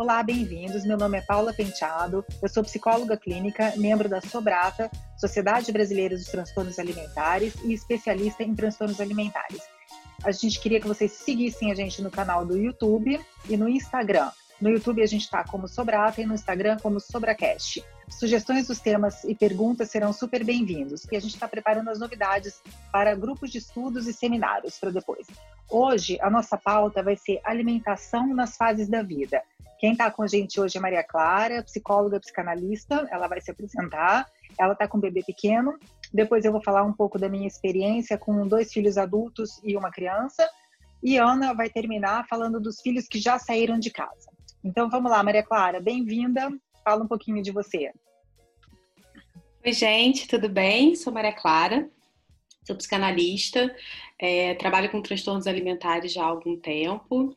Olá, bem-vindos. Meu nome é Paula Penteado, eu sou psicóloga clínica, membro da Sobrata, Sociedade Brasileira dos Transtornos Alimentares e especialista em transtornos alimentares. A gente queria que vocês seguissem a gente no canal do YouTube e no Instagram. No YouTube a gente está como Sobrata e no Instagram como Sobracast. Sugestões dos temas e perguntas serão super bem-vindos. E a gente está preparando as novidades para grupos de estudos e seminários para depois. Hoje, a nossa pauta vai ser alimentação nas fases da vida. Quem está com a gente hoje é Maria Clara, psicóloga psicanalista. Ela vai se apresentar. Ela está com um bebê pequeno. Depois eu vou falar um pouco da minha experiência com dois filhos adultos e uma criança. E Ana vai terminar falando dos filhos que já saíram de casa. Então vamos lá, Maria Clara, bem-vinda. Fala um pouquinho de você. Oi, gente, tudo bem? Sou Maria Clara, sou psicanalista, é, trabalho com transtornos alimentares já há algum tempo.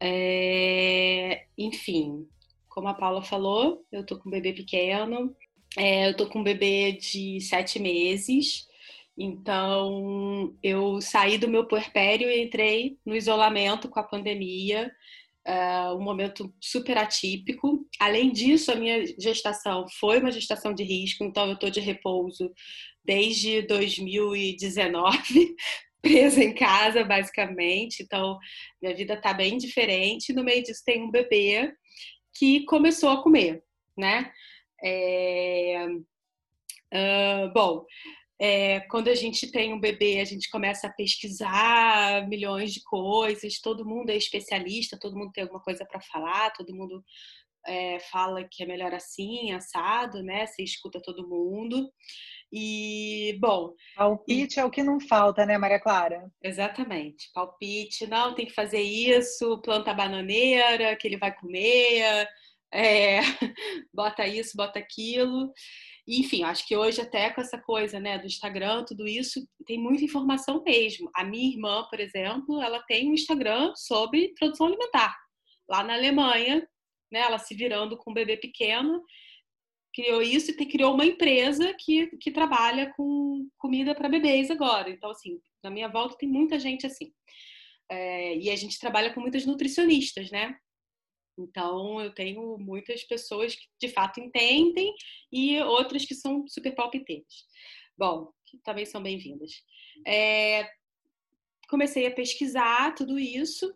É, enfim, como a Paula falou, eu tô com um bebê pequeno, é, eu tô com um bebê de sete meses. Então, eu saí do meu puerpério e entrei no isolamento com a pandemia uh, um momento super atípico. Além disso, a minha gestação foi uma gestação de risco, então eu estou de repouso desde 2019, presa em casa, basicamente. Então, minha vida está bem diferente. No meio disso, tem um bebê que começou a comer, né? É... Uh, bom, é, quando a gente tem um bebê, a gente começa a pesquisar milhões de coisas, todo mundo é especialista, todo mundo tem alguma coisa para falar, todo mundo é, fala que é melhor assim, assado, né? Você escuta todo mundo. E, bom. Palpite e... é o que não falta, né, Maria Clara? Exatamente. Palpite, não, tem que fazer isso, planta bananeira, que ele vai comer, é, bota isso, bota aquilo. Enfim, acho que hoje até com essa coisa, né, do Instagram, tudo isso, tem muita informação mesmo. A minha irmã, por exemplo, ela tem um Instagram sobre produção alimentar. Lá na Alemanha, né, ela se virando com um bebê pequeno, criou isso e criou uma empresa que, que trabalha com comida para bebês agora. Então, assim, na minha volta tem muita gente assim. É, e a gente trabalha com muitas nutricionistas, né? Então, eu tenho muitas pessoas que de fato entendem e outras que são super palpiteiras. Bom, que também são bem-vindas. É, comecei a pesquisar tudo isso.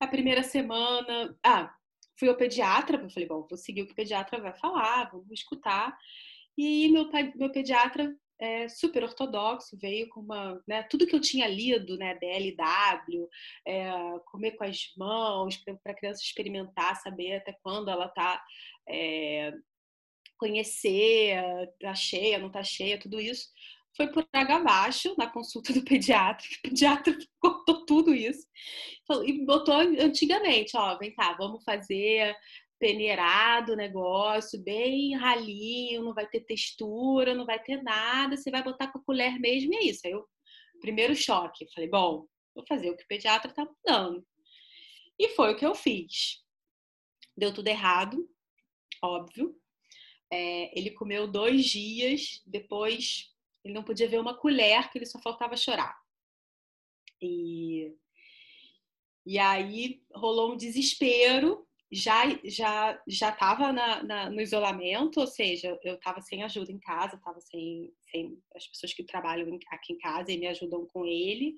A primeira semana. Ah, fui ao pediatra, eu falei, bom, vou seguir o que o pediatra vai falar, vamos escutar. E meu, meu pediatra é, super ortodoxo, veio com uma, né, tudo que eu tinha lido, né, BLW, é, comer com as mãos, para a criança experimentar, saber até quando ela está, é, conhecer, tá cheia, não tá cheia, tudo isso, foi por água abaixo na consulta do pediatra, o pediatra cortou tudo isso e botou antigamente, ó, vem cá, vamos fazer peneirado o negócio, bem ralinho, não vai ter textura, não vai ter nada, você vai botar com a colher mesmo e é isso. Aí eu, primeiro choque, falei, bom, vou fazer o que o pediatra tá mandando. E foi o que eu fiz. Deu tudo errado, óbvio. É, ele comeu dois dias, depois ele não podia ver uma colher, que ele só faltava chorar. E, e aí rolou um desespero, já já já estava no isolamento, ou seja, eu estava sem ajuda em casa, estava sem, sem as pessoas que trabalham aqui em casa e me ajudam com ele,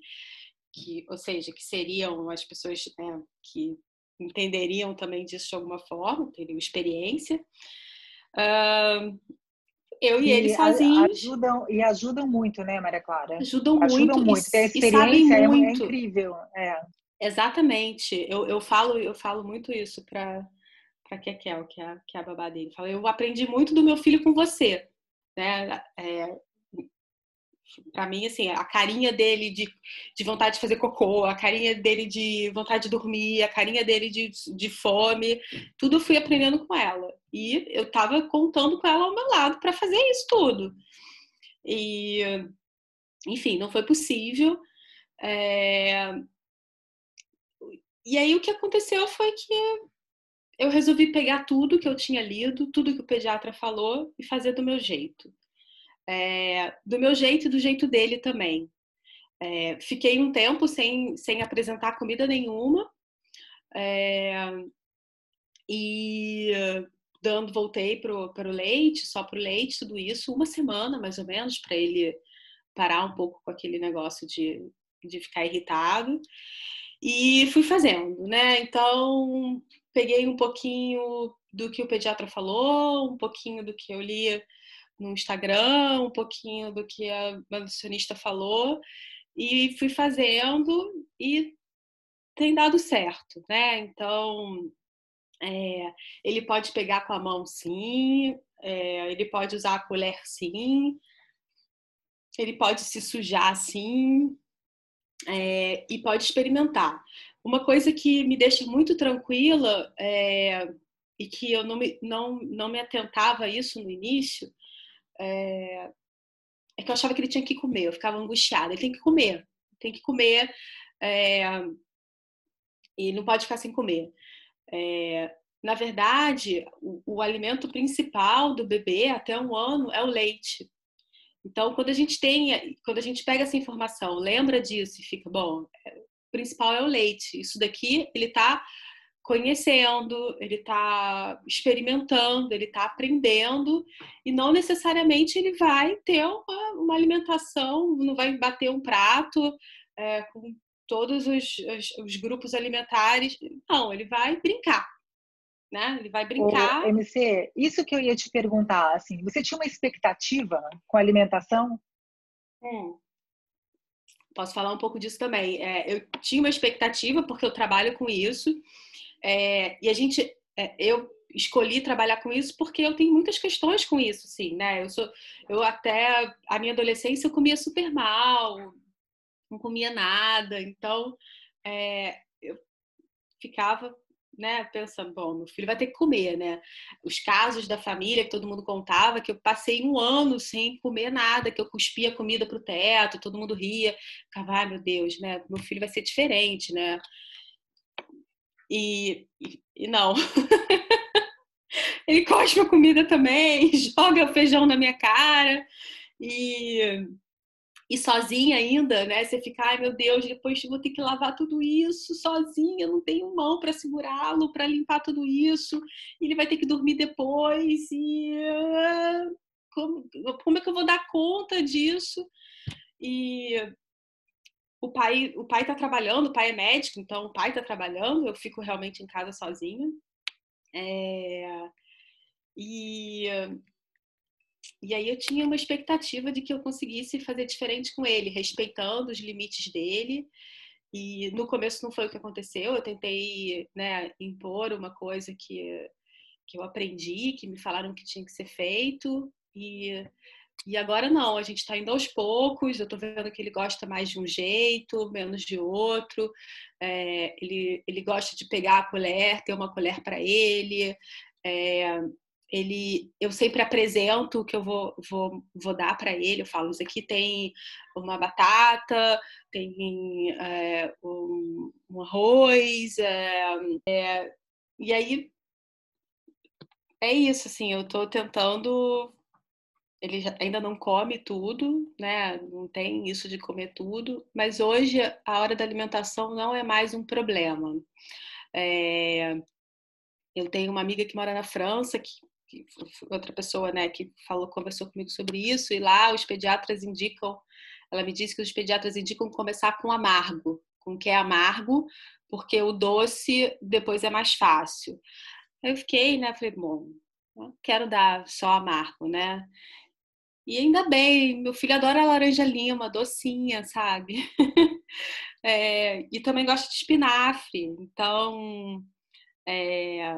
que, ou seja, que seriam as pessoas né, que entenderiam também disso de alguma forma, teriam experiência. Uh, eu e, e ele sozinhos. Ajudam, e ajudam muito, né, Maria Clara? Ajudam, ajudam muito. muito. E, a experiência é, é, incrível. É. Exatamente. Eu, eu falo eu falo muito isso para para Kekel, que é, que é a babá dele. Falo, eu aprendi muito do meu filho com você, né? É, para mim, assim, a carinha dele de, de vontade de fazer cocô, a carinha dele de vontade de dormir, a carinha dele de, de fome, tudo eu fui aprendendo com ela. E eu tava contando com ela ao meu lado para fazer isso tudo. E, enfim, não foi possível. É, e aí o que aconteceu foi que eu resolvi pegar tudo que eu tinha lido, tudo que o pediatra falou e fazer do meu jeito. É, do meu jeito e do jeito dele também. É, fiquei um tempo sem, sem apresentar comida nenhuma. É, E dando, voltei para o leite, só para o leite, tudo isso, uma semana mais ou menos, para ele parar um pouco com aquele negócio de, de ficar irritado. E fui fazendo, né? Então, peguei um pouquinho do que o pediatra falou, um pouquinho do que eu li no Instagram, um pouquinho do que a nutricionista falou, e fui fazendo e tem dado certo, né? Então, é, ele pode pegar com a mão sim, é, ele pode usar a colher sim, ele pode se sujar sim, é, e pode experimentar. Uma coisa que me deixa muito tranquila é, e que eu não me, não, não me atentava a isso no início é, é, que eu achava que ele tinha que comer, eu ficava angustiada. Ele tem que comer, tem que comer é, e não pode ficar sem comer. É, na verdade, o, o, alimento principal do bebê até um ano é o leite. Então, quando a gente tem, quando a gente pega essa informação, lembra disso e fica bom. É, o principal é o leite. Isso daqui, ele está conhecendo, ele está experimentando, ele está aprendendo e não necessariamente ele vai ter uma, uma alimentação, não vai bater um prato é, com todos os, os, os, grupos alimentares. Não, ele vai brincar. Né? Ele vai brincar. Ô, MC, isso que eu ia te perguntar, assim, você tinha uma expectativa com a alimentação? Hum. Posso falar um pouco disso também. É, eu tinha uma expectativa porque eu trabalho com isso é, e a gente, é, eu escolhi trabalhar com isso porque eu tenho muitas questões com isso, sim, né? Eu sou, eu até a minha adolescência eu comia super mal, não comia nada, então é, eu ficava né, pensando, bom, meu filho vai ter que comer, né? Os casos da família que todo mundo contava, que eu passei um ano sem comer nada, que eu cuspia comida pro teto, todo mundo ria, ficava, ai meu Deus, né? Meu filho vai ser diferente, né? E, e, não. ele cospe a comida também, joga feijão na minha cara e e sozinha ainda, né? Você fica, ai meu Deus, depois vou ter que lavar tudo isso sozinha, não tenho mão para segurá-lo, para limpar tudo isso, ele vai ter que dormir depois e como, como é que eu vou dar conta disso? E o pai o pai está trabalhando, o pai é médico, então o pai está trabalhando, eu fico realmente em casa sozinha. É, e, e aí eu tinha uma expectativa de que eu conseguisse fazer diferente com ele, respeitando os limites dele. E no começo não foi o que aconteceu, eu tentei né, impor uma coisa que, que eu aprendi, que me falaram que tinha que ser feito, e e agora não, a gente está indo aos poucos. Eu estou vendo que ele gosta mais de um jeito, menos de outro. É, ele, ele gosta de pegar a colher, ter uma colher para ele. É, ele, eu sempre apresento o que eu vou, vou, vou dar para ele. Eu falo: isso aqui tem uma batata, tem é, um, um, arroz. É, é, e aí é isso, assim, eu estou tentando ele ainda não come tudo, né? Não tem isso de comer tudo, mas hoje a hora da alimentação não é mais um problema. É... Eu tenho uma amiga que mora na França, que, que, outra pessoa, né, que falou, conversou comigo sobre isso, e lá os pediatras indicam, ela me disse que os pediatras indicam começar com amargo, com que é amargo, porque o doce depois é mais fácil. Eu fiquei, né, falei, bom, não quero dar só amargo, né? E ainda bem, meu filho adora laranja lima, docinha, sabe? é, e também gosta de espinafre. Então, é,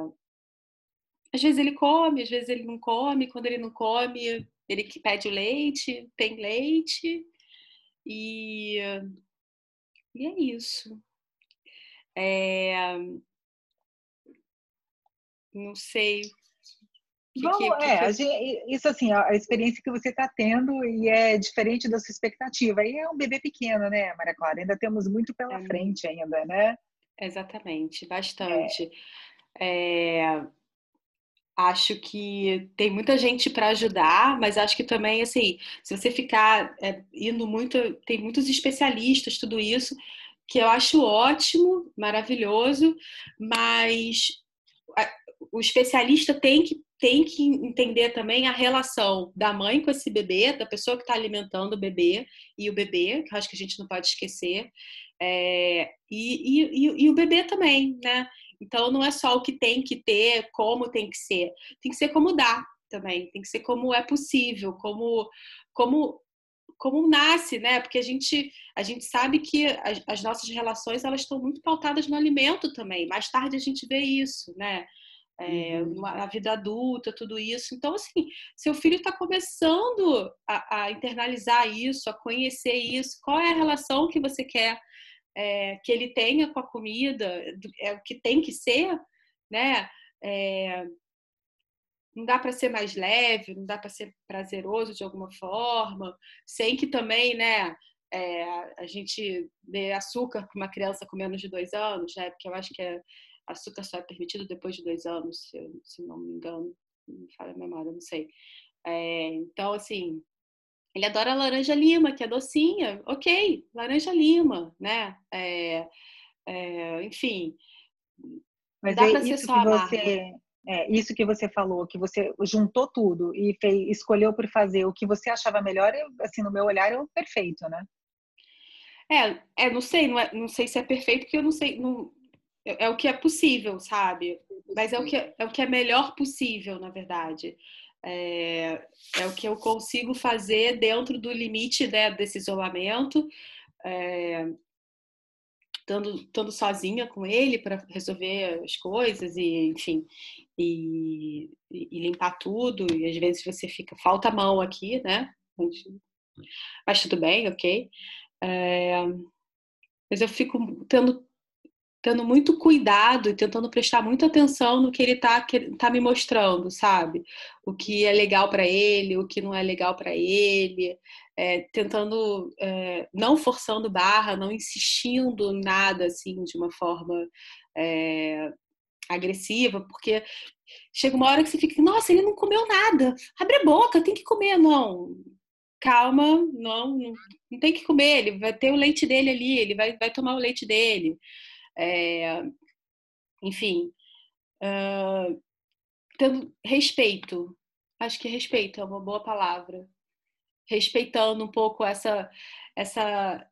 às vezes ele come, às vezes ele não come. Quando ele não come, ele que pede o leite, tem leite. E, e é isso. É, não sei Que, que, é, gente, isso assim, a, experiência que você está tendo e é diferente da sua expectativa. E é um bebê pequeno, né, Maria Clara? Ainda temos muito pela é, frente ainda, né? Exatamente, bastante. É. É, acho que tem muita gente para ajudar, mas acho que também, assim, se você ficar é, indo muito, tem muitos especialistas, tudo isso, que eu acho ótimo, maravilhoso, mas o especialista tem que, tem que entender também a relação da mãe com esse bebê, da pessoa que está alimentando o bebê e o bebê, que eu acho que a gente não pode esquecer, é, e, e, e, o bebê também, né? Então não é só o que tem que ter, como tem que ser, tem que ser como dá também, tem que ser como é possível, como como como nasce, né? Porque a gente a gente sabe que as, as nossas relações elas estão muito pautadas no alimento também. Mais tarde a gente vê isso, né? É, uhum. na vida adulta, tudo isso. Então, assim, seu filho está começando a, a, internalizar isso, a conhecer isso. Qual é a relação que você quer é, que ele tenha com a comida? É o que tem que ser, né? É, não dá para ser mais leve, não dá para ser prazeroso de alguma forma, sem que também, né, é, a gente dê açúcar para uma criança com menos de dois anos, né, porque eu acho que é, açúcar só é permitido depois de dois anos, se, eu, se não me engano, me falha a memória, não sei. É, então, assim, ele adora laranja lima, que é docinha, ok, laranja lima, né, é, é enfim, mas dá é para ser só que você é, isso que você falou, que você juntou tudo e fez, escolheu por fazer o que você achava melhor, assim, no meu olhar, é o perfeito, né? É, é não sei, não, é, não sei se é perfeito, porque eu não sei, não, é, é, o que é possível, sabe? Mas é o que é, é o que é melhor possível, na verdade. É, é o que eu consigo fazer dentro do limite né, desse isolamento. É, estando, estando sozinha com ele para resolver as coisas e, enfim, e, e, limpar tudo. E às vezes você fica, falta a mão aqui, né? Mas tudo bem, ok. É, mas eu fico tendo, tendo muito cuidado e tentando prestar muita atenção no que ele está tá me mostrando, sabe? O que é legal para ele, o que não é legal para ele é, tentando, é, não forçando barra, não insistindo nada assim de uma forma é, agressiva, porque chega uma hora que você fica, nossa, ele não comeu nada, abre a boca, tem que comer, não. Calma, não, não, não tem que comer, ele vai ter o leite dele ali, ele vai, vai tomar o leite dele. É, enfim, uh, tendo respeito, acho que respeito é uma boa palavra respeitando um pouco essa, essa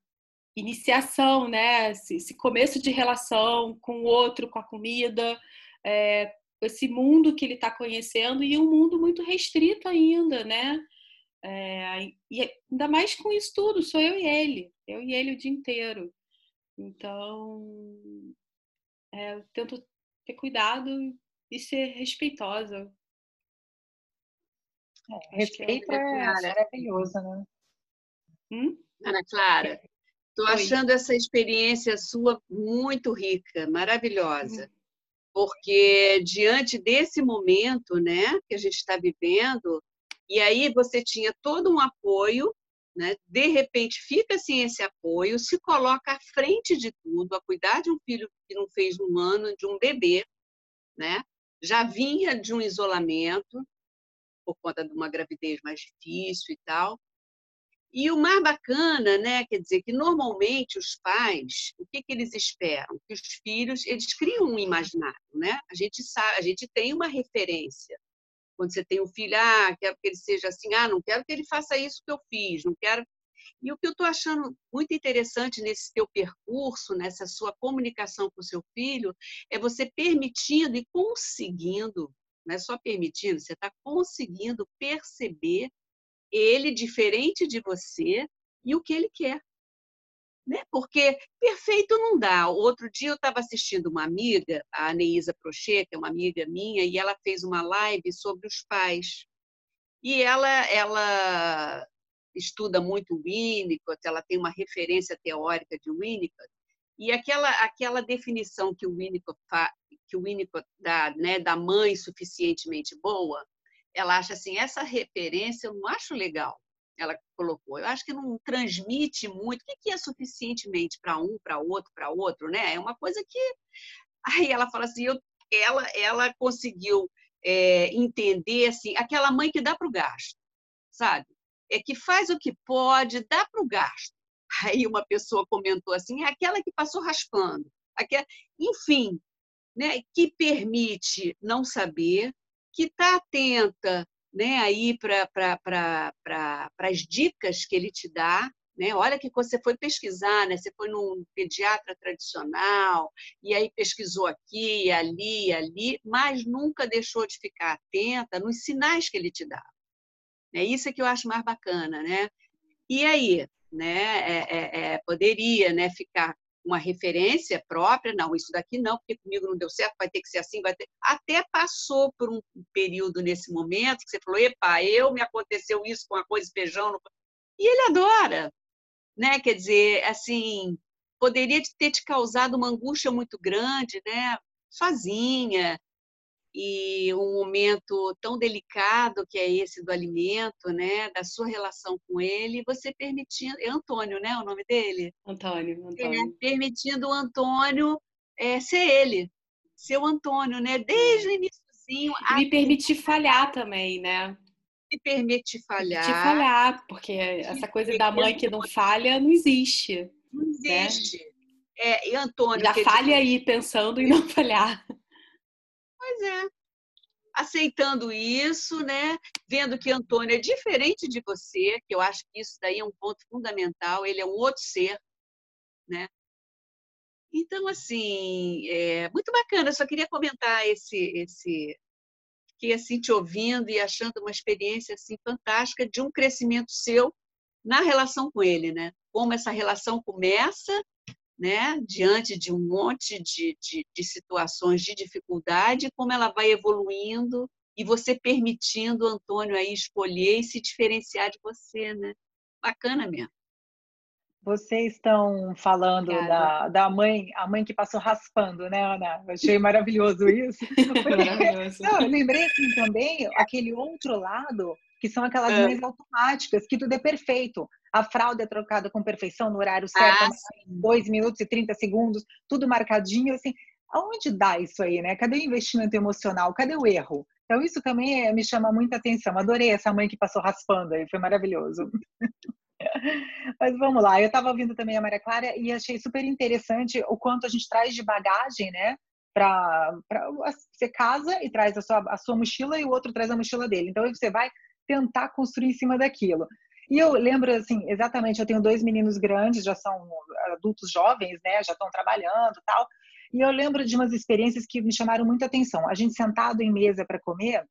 iniciação, né? Esse, esse começo de relação com o outro, com a comida, é, esse mundo que ele está conhecendo e um mundo muito restrito ainda, né? É, e ainda mais com isso tudo, sou eu e ele, eu e ele o dia inteiro. Então, é, eu tento ter cuidado e ser respeitosa é, respeito é, é maravilhoso, né? Hum? Ana Clara, estou achando essa experiência sua muito rica, maravilhosa. Hum. Porque diante desse momento, né, que a gente está vivendo, e aí você tinha todo um apoio, né? De repente fica sem esse apoio, se coloca à frente de tudo, a cuidar de um filho que não fez um ano, de um bebê, né? Já vinha de um isolamento, por conta de uma gravidez mais difícil e tal. E o mais bacana, né, quer dizer que normalmente os pais, o que, que eles esperam? Que os filhos, eles criam um imaginário, né? A gente sabe, a gente tem uma referência. Quando você tem um filho, ah, quero que ele seja assim, ah, não quero que ele faça isso que eu fiz, não quero. E o que eu estou achando muito interessante nesse teu percurso, nessa sua comunicação com o seu filho, é você permitindo e conseguindo não é só permitindo, você está conseguindo perceber ele diferente de você e o que ele quer. Né? Porque perfeito não dá. Outro dia eu estava assistindo uma amiga, a Neisa Prochet, que é uma amiga minha, e ela fez uma live sobre os pais. E ela, ela estuda muito Winnicott, ela tem uma referência teórica de Winnicott, e aquela, aquela definição que o Winnicott, fa, que o Winnicott dá, né, da mãe suficientemente boa, ela acha assim, essa referência eu não acho legal. Ela colocou, eu acho que não transmite muito. O que é suficientemente para um, para outro, para outro, né? É uma coisa que. Aí ela fala assim, eu, ela, ela conseguiu é, entender assim, aquela mãe que dá para o gasto, sabe? É que faz o que pode, dá para o gasto. Aí uma pessoa comentou assim, é aquela que passou raspando. Aquela... Enfim, né, que permite não saber, que está atenta né, aí para as dicas que ele te dá. Né? Olha que você foi pesquisar, né? você foi num pediatra tradicional, e aí pesquisou aqui, ali, ali, mas nunca deixou de ficar atenta nos sinais que ele te dá. É isso que eu acho mais bacana, né? E aí, né? É, é, é, poderia, né? Ficar uma referência própria, não, isso daqui não, porque comigo não deu certo, vai ter que ser assim, vai ter. Até passou por um período nesse momento que você falou, epa, eu me aconteceu isso com a coisa feijão, e ele adora, né? Quer dizer, assim, poderia ter te causado uma angústia muito grande, né? Sozinha, e um momento tão delicado que é esse do alimento, né, da sua relação com ele, você permitindo, é Antônio, né, o nome dele? Antônio, é, Antônio. É, permitindo o Antônio é, ser ele, ser o Antônio, né, desde o iníciozinho. E me permitir falhar também, né? Me permitir falhar. Permitir falhar, porque essa coisa da mãe que não falha não existe. Não né? existe. Né? É, e Antônio. Já falha aí pensando em não falhar. Pois é. Aceitando isso, né? Vendo que Antônio é diferente de você, que eu acho que isso daí é um ponto fundamental, ele é um outro ser, né? Então, assim, é muito bacana. Eu só queria comentar esse, esse, fiquei assim te ouvindo e achando uma experiência assim fantástica de um crescimento seu na relação com ele, né? Como essa relação começa né, diante de um monte de, de, de, situações de dificuldade, como ela vai evoluindo e você permitindo o Antônio aí escolher e se diferenciar de você, né? Bacana mesmo. Vocês estão falando da, da mãe, a mãe que passou raspando, né, Ana? Eu achei maravilhoso isso. maravilhoso. Não, eu lembrei assim também aquele outro lado, que são aquelas é. mães automáticas, que tudo é perfeito a fralda é trocada com perfeição no horário certo, ah, 2 minutos e 30 segundos, tudo marcadinho, assim, aonde dá isso aí, né? Cadê o investimento emocional? Cadê o erro? Então isso também é, me chama muita atenção. Adorei essa mãe que passou raspando aí, foi maravilhoso. Mas vamos lá, eu estava ouvindo também a Maria Clara e achei super interessante o quanto a gente traz de bagagem, né? Para você casa e traz a sua, a sua mochila e o outro traz a mochila dele. Então você vai tentar construir em cima daquilo. E eu lembro, assim, exatamente, eu tenho dois meninos grandes, já são adultos jovens, né, já estão trabalhando tal. E eu lembro de umas experiências que me chamaram muita atenção. A gente sentado em mesa para comer,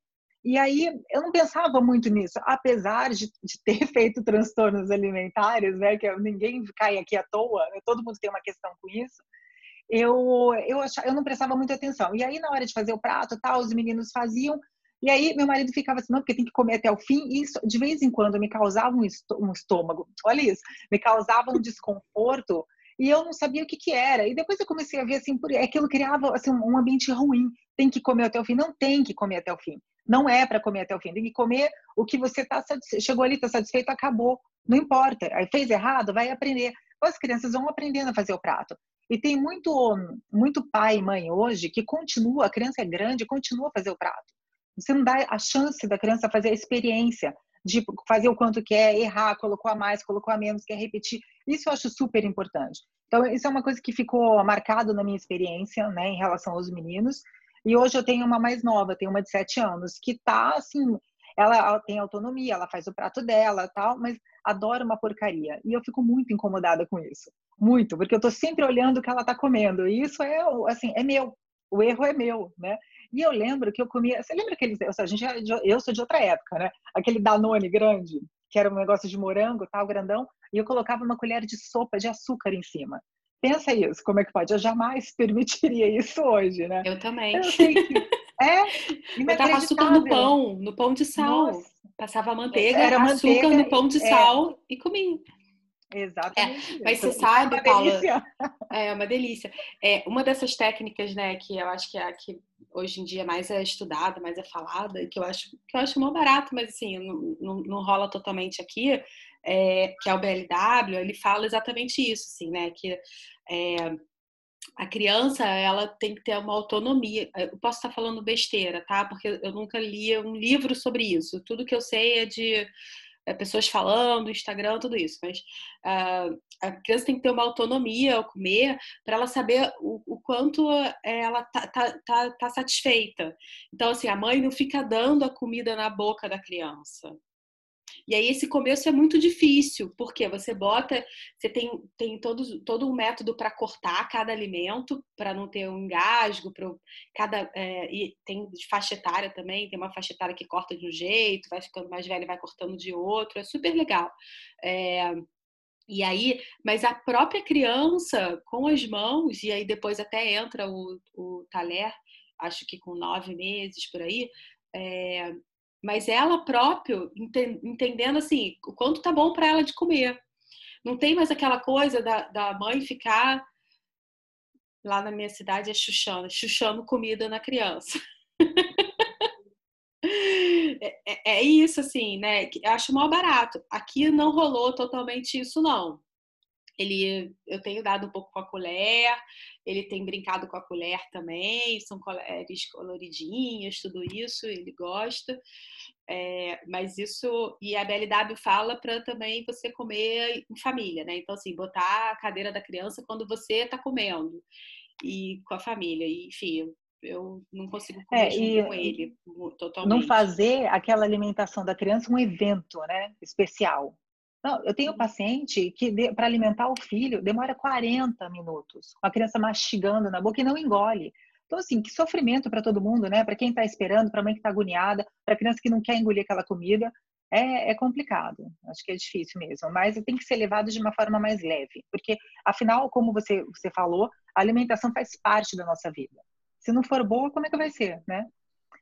e aí eu não pensava muito nisso, apesar de, de ter feito transtornos alimentares, né, que ninguém cai aqui à toa, né, todo mundo tem uma questão com isso. Eu, eu, achava, eu não prestava muita atenção. E aí, na hora de fazer o prato, tal, os meninos faziam, e aí meu marido ficava assim, não, porque tem que comer até o fim. E isso, de vez em quando, me causava um estômago, olha isso, me causava um desconforto e eu não sabia o que que era. E depois eu comecei a ver assim, aquilo criava assim, um ambiente ruim. Tem que comer até o fim? Não tem que comer até o fim. Não é para comer até o fim. Tem que comer o que você tá chegou ali, está satisfeito, acabou. Não importa. Aí fez errado, vai aprender. As crianças vão aprendendo a fazer o prato. E tem muito, muito pai e mãe hoje que continua, a criança é grande, continua a fazer o prato. Você não dá a chance da criança fazer a experiência de fazer o quanto quer, errar, colocou a mais, colocou a menos, quer repetir. Isso eu acho super importante. Então, isso é uma coisa que ficou marcado na minha experiência, né, em relação aos meninos. E hoje eu tenho uma mais nova, tenho uma de sete anos, que tá assim, ela tem autonomia, ela faz o prato dela, tal, mas adora uma porcaria. E eu fico muito incomodada com isso. Muito, porque eu tô sempre olhando o que ela tá comendo. E isso é, assim, é meu. O erro é meu, né? E eu lembro que eu comia. Você lembra aqueles. A gente, é eu sou de outra época, né? Aquele Danone grande, que era um negócio de morango, tal, grandão, e eu colocava uma colher de sopa de açúcar em cima. Pensa isso, como é que pode? Eu jamais permitiria isso hoje, né? Eu também. Eu sei que, é, Botava açúcar no pão, no pão de sal. Nossa. Passava manteiga, Era açúcar manteiga, no pão de é. sal e comia. Exatamente. É, mas você sabe, é Paula, delícia. é uma delícia. É uma dessas técnicas, né, que eu acho que é a que hoje em dia mais é estudada, mais é falada, e que eu acho que eu acho mó barato, mas assim, não, não, não rola totalmente aqui, é, que é o BLW, ele fala exatamente isso, assim, né, que é, a criança ela tem que ter uma autonomia. Eu posso estar falando besteira, tá? Porque eu nunca li um livro sobre isso. Tudo que eu sei é de pessoas falando, Instagram, tudo isso. Mas uh, a criança tem que ter uma autonomia ao comer para ela saber o, o quanto ela tá, tá, tá, tá satisfeita. Então, assim, a mãe não fica dando a comida na boca da criança. E aí esse começo é muito difícil, porque você bota, você tem, tem todo, todo um método para cortar cada alimento, para não ter um engasgo, para cada é, e tem faixa etária também, tem uma faixa etária que corta de um jeito, vai ficando mais velha e vai cortando de outro, é super legal. É, e aí, mas a própria criança com as mãos, e aí depois até entra o, o talher, acho que com nove meses por aí, é, mas ela própria entendendo assim o quanto tá bom para ela de comer. Não tem mais aquela coisa da, da mãe ficar lá na minha cidade é chuchando, chuchando comida na criança. é, é, é, isso, assim, né? Eu acho mal barato. Aqui não rolou totalmente isso, não. Ele, eu tenho dado um pouco com a colher, ele tem brincado com a colher também, são colheres coloridinhas, tudo isso, ele gosta. É, mas isso, e a BLW fala para também você comer em família, né? Então, assim, botar a cadeira da criança quando você está comendo e com a família. E, enfim, eu não consigo comer é, com ele totalmente. Não fazer aquela alimentação da criança um evento, né? Especial. Não, eu tenho paciente que, para alimentar o filho, demora 40 minutos, com a criança mastigando na boca e não engole. Então, assim, que sofrimento para todo mundo, né? Para quem está esperando, para a mãe que está agoniada, para a criança que não quer engolir aquela comida, é, é, complicado. Acho que é difícil mesmo. Mas tem que ser levado de uma forma mais leve, porque, afinal, como você, você falou, a alimentação faz parte da nossa vida. Se não for boa, como é que vai ser, né?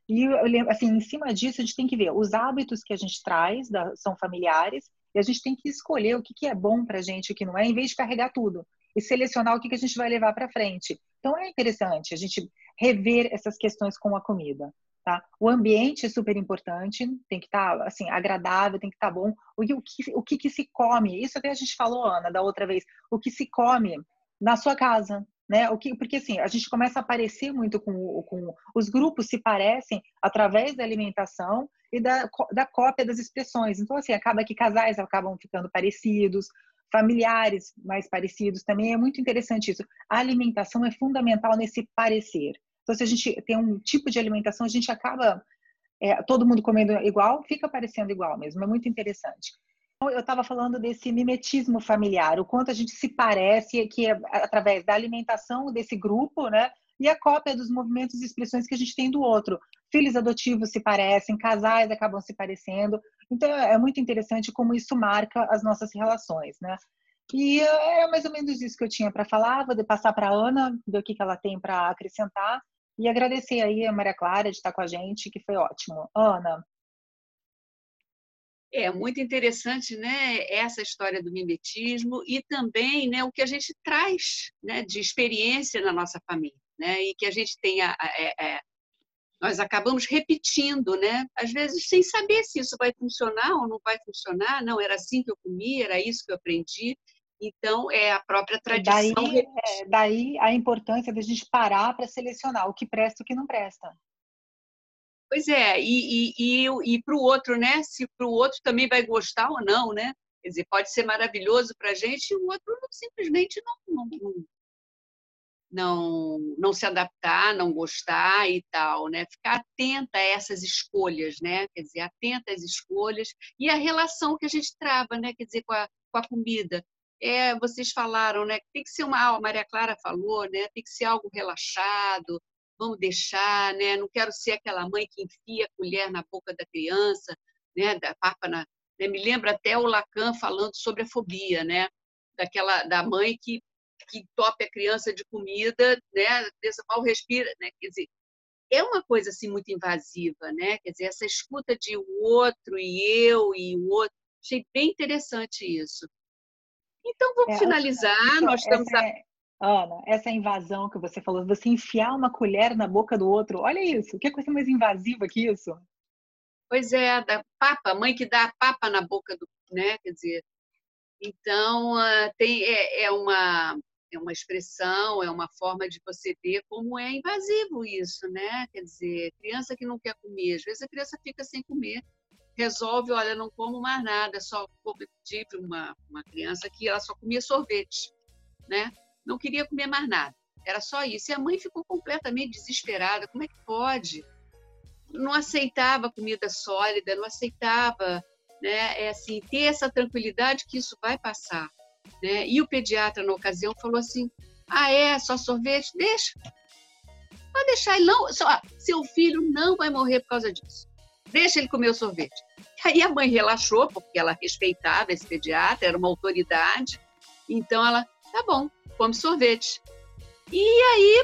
E, assim, em cima disso, a gente tem que ver os hábitos que a gente traz, da, são familiares, e a gente tem que escolher o que, que é bom para a gente e o que não é, em vez de carregar tudo. E selecionar o que, que a gente vai levar para frente. Então, é interessante a gente rever essas questões com a comida. Tá? O ambiente é super importante, tem que estar tá, assim agradável, tem que estar tá bom. O que, o que, que se come? Isso até a gente falou, Ana, da outra vez. O que se come na sua casa, né? O que, porque assim, a gente começa a aparecer muito com, com os grupos se parecem através da alimentação e da, da cópia das expressões. Então, assim, acaba que casais acabam ficando parecidos, familiares mais parecidos também. É muito interessante isso. A alimentação é fundamental nesse parecer. Então, se a gente tem um tipo de alimentação, a gente acaba é, todo mundo comendo igual, fica parecendo igual mesmo. É muito interessante. Então, eu estava falando desse mimetismo familiar, o quanto a gente se parece, que é através da alimentação desse grupo, né? E a cópia dos movimentos e expressões que a gente tem do outro. Filhos adotivos se parecem, casais acabam se parecendo. Então, é muito interessante como isso marca as nossas relações, né? E é mais ou menos isso que eu tinha para falar. Vou passar para a Ana, ver o que ela tem para acrescentar. E agradecer aí a Maria Clara de estar com a gente, que foi ótimo. Ana. É muito interessante, né, essa história do mimetismo e também, né, o que a gente traz, né, de experiência na nossa família, né, e que a gente tenha, é, é, nós acabamos repetindo, né, às vezes sem saber se isso vai funcionar ou não vai funcionar. Não era assim que eu comia, era isso que eu aprendi. Então, é a própria tradição. Daí, é, daí a importância da gente parar para selecionar o que presta e o que não presta. Pois é, e, e, e, e para o outro, né? Se para o outro também vai gostar ou não, né? Quer dizer, pode ser maravilhoso para a gente e o outro simplesmente não, não, não, não se adaptar, não gostar e tal, né? Ficar atenta a essas escolhas, né? Quer dizer, atenta às escolhas e a relação que a gente trava, né? Quer dizer, com a, com a comida é, vocês falaram, né? Tem que ser uma, a Maria Clara falou, né? Tem que ser algo relaxado, vamos deixar, né? Não quero ser aquela mãe que enfia a colher na boca da criança, né? Da papa na, né? Me lembra até o Lacan falando sobre a fobia, né? Daquela da mãe que que tope a criança de comida, né? Dessa mal respira, né? Quer dizer, é uma coisa assim muito invasiva, né? Quer dizer, essa escuta de o outro e eu e o outro, achei bem interessante isso. Então, vamos é, finalizar. Nós estamos. Essa, a... Ana, essa invasão que você falou, você enfiar uma colher na boca do outro, olha isso, que coisa mais invasiva que isso. Pois é, da papa, mãe que dá a papa na boca do. Né? Quer dizer, então, ah, tem, é, é, uma, é uma expressão, é uma forma de você ver como é invasivo isso, né? Quer dizer, criança que não quer comer, às vezes a criança fica sem comer resolve, olha, não como mais nada, só tive uma, uma criança que ela só comia sorvete, né? Não queria comer mais nada, era só isso. E a mãe ficou completamente desesperada, como é que pode? Não aceitava comida sólida, não aceitava, né? É assim, ter essa tranquilidade que isso vai passar, né? E o pediatra na ocasião falou assim: "Ah, é, só sorvete, deixa. Pode deixar ele não, só, seu filho não vai morrer por causa disso deixa ele comer o sorvete. Aí a mãe relaxou, porque ela respeitava esse pediatra, era uma autoridade. Então ela, tá bom, come sorvete. E aí.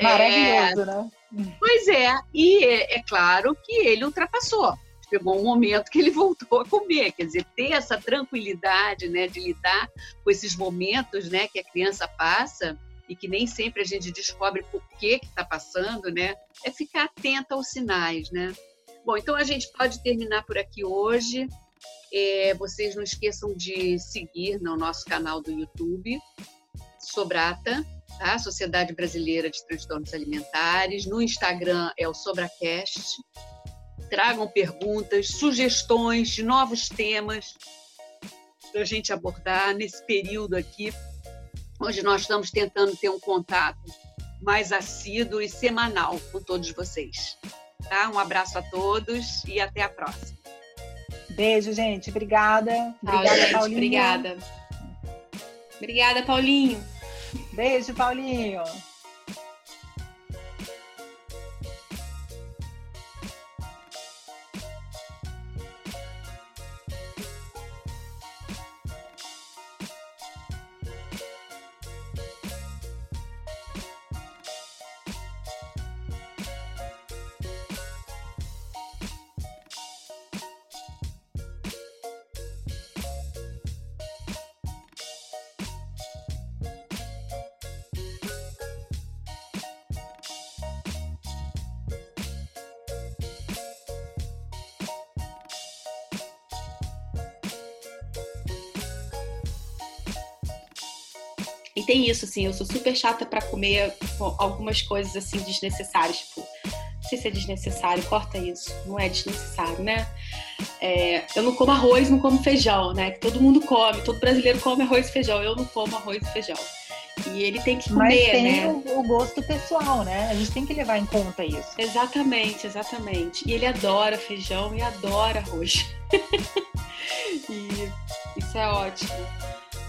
Maravilhoso, é... né? Pois é, e é, é claro que ele ultrapassou. Chegou um momento que ele voltou a comer, quer dizer, ter essa tranquilidade, né, de lidar com esses momentos, né, que a criança passa e que nem sempre a gente descobre por que que está passando, né, é ficar atenta aos sinais, né. Bom, então a gente pode terminar por aqui hoje. É, vocês não esqueçam de seguir no nosso canal do YouTube, Sobrata, tá? Sociedade Brasileira de Transtornos Alimentares. No Instagram é o Sobracast. Tragam perguntas, sugestões de novos temas para a gente abordar nesse período aqui, onde nós estamos tentando ter um contato mais assíduo e semanal com todos vocês. Tá? Um abraço a todos e até a próxima. Beijo, gente. Obrigada. Obrigada, gente, Paulinho. Obrigada. Obrigada, Paulinho. Beijo, Paulinho. E tem isso, assim, eu sou super chata para comer algumas coisas assim desnecessárias, tipo, não sei se é desnecessário, corta isso, não é desnecessário, né? É, eu não como arroz, não como feijão, né? Que todo mundo come, todo brasileiro come arroz e feijão, eu não como arroz e feijão. E ele tem que comer, Mas tem né? O, o gosto pessoal, né? A gente tem que levar em conta isso. Exatamente, exatamente. E ele adora feijão e adora arroz. e isso é ótimo.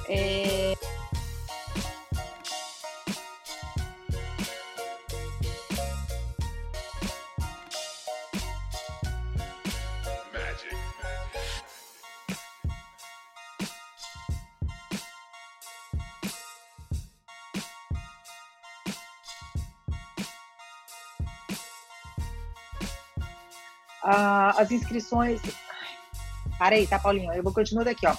É... as inscrições. Parei, tá, Paulinho? Eu vou continuar daqui, ó.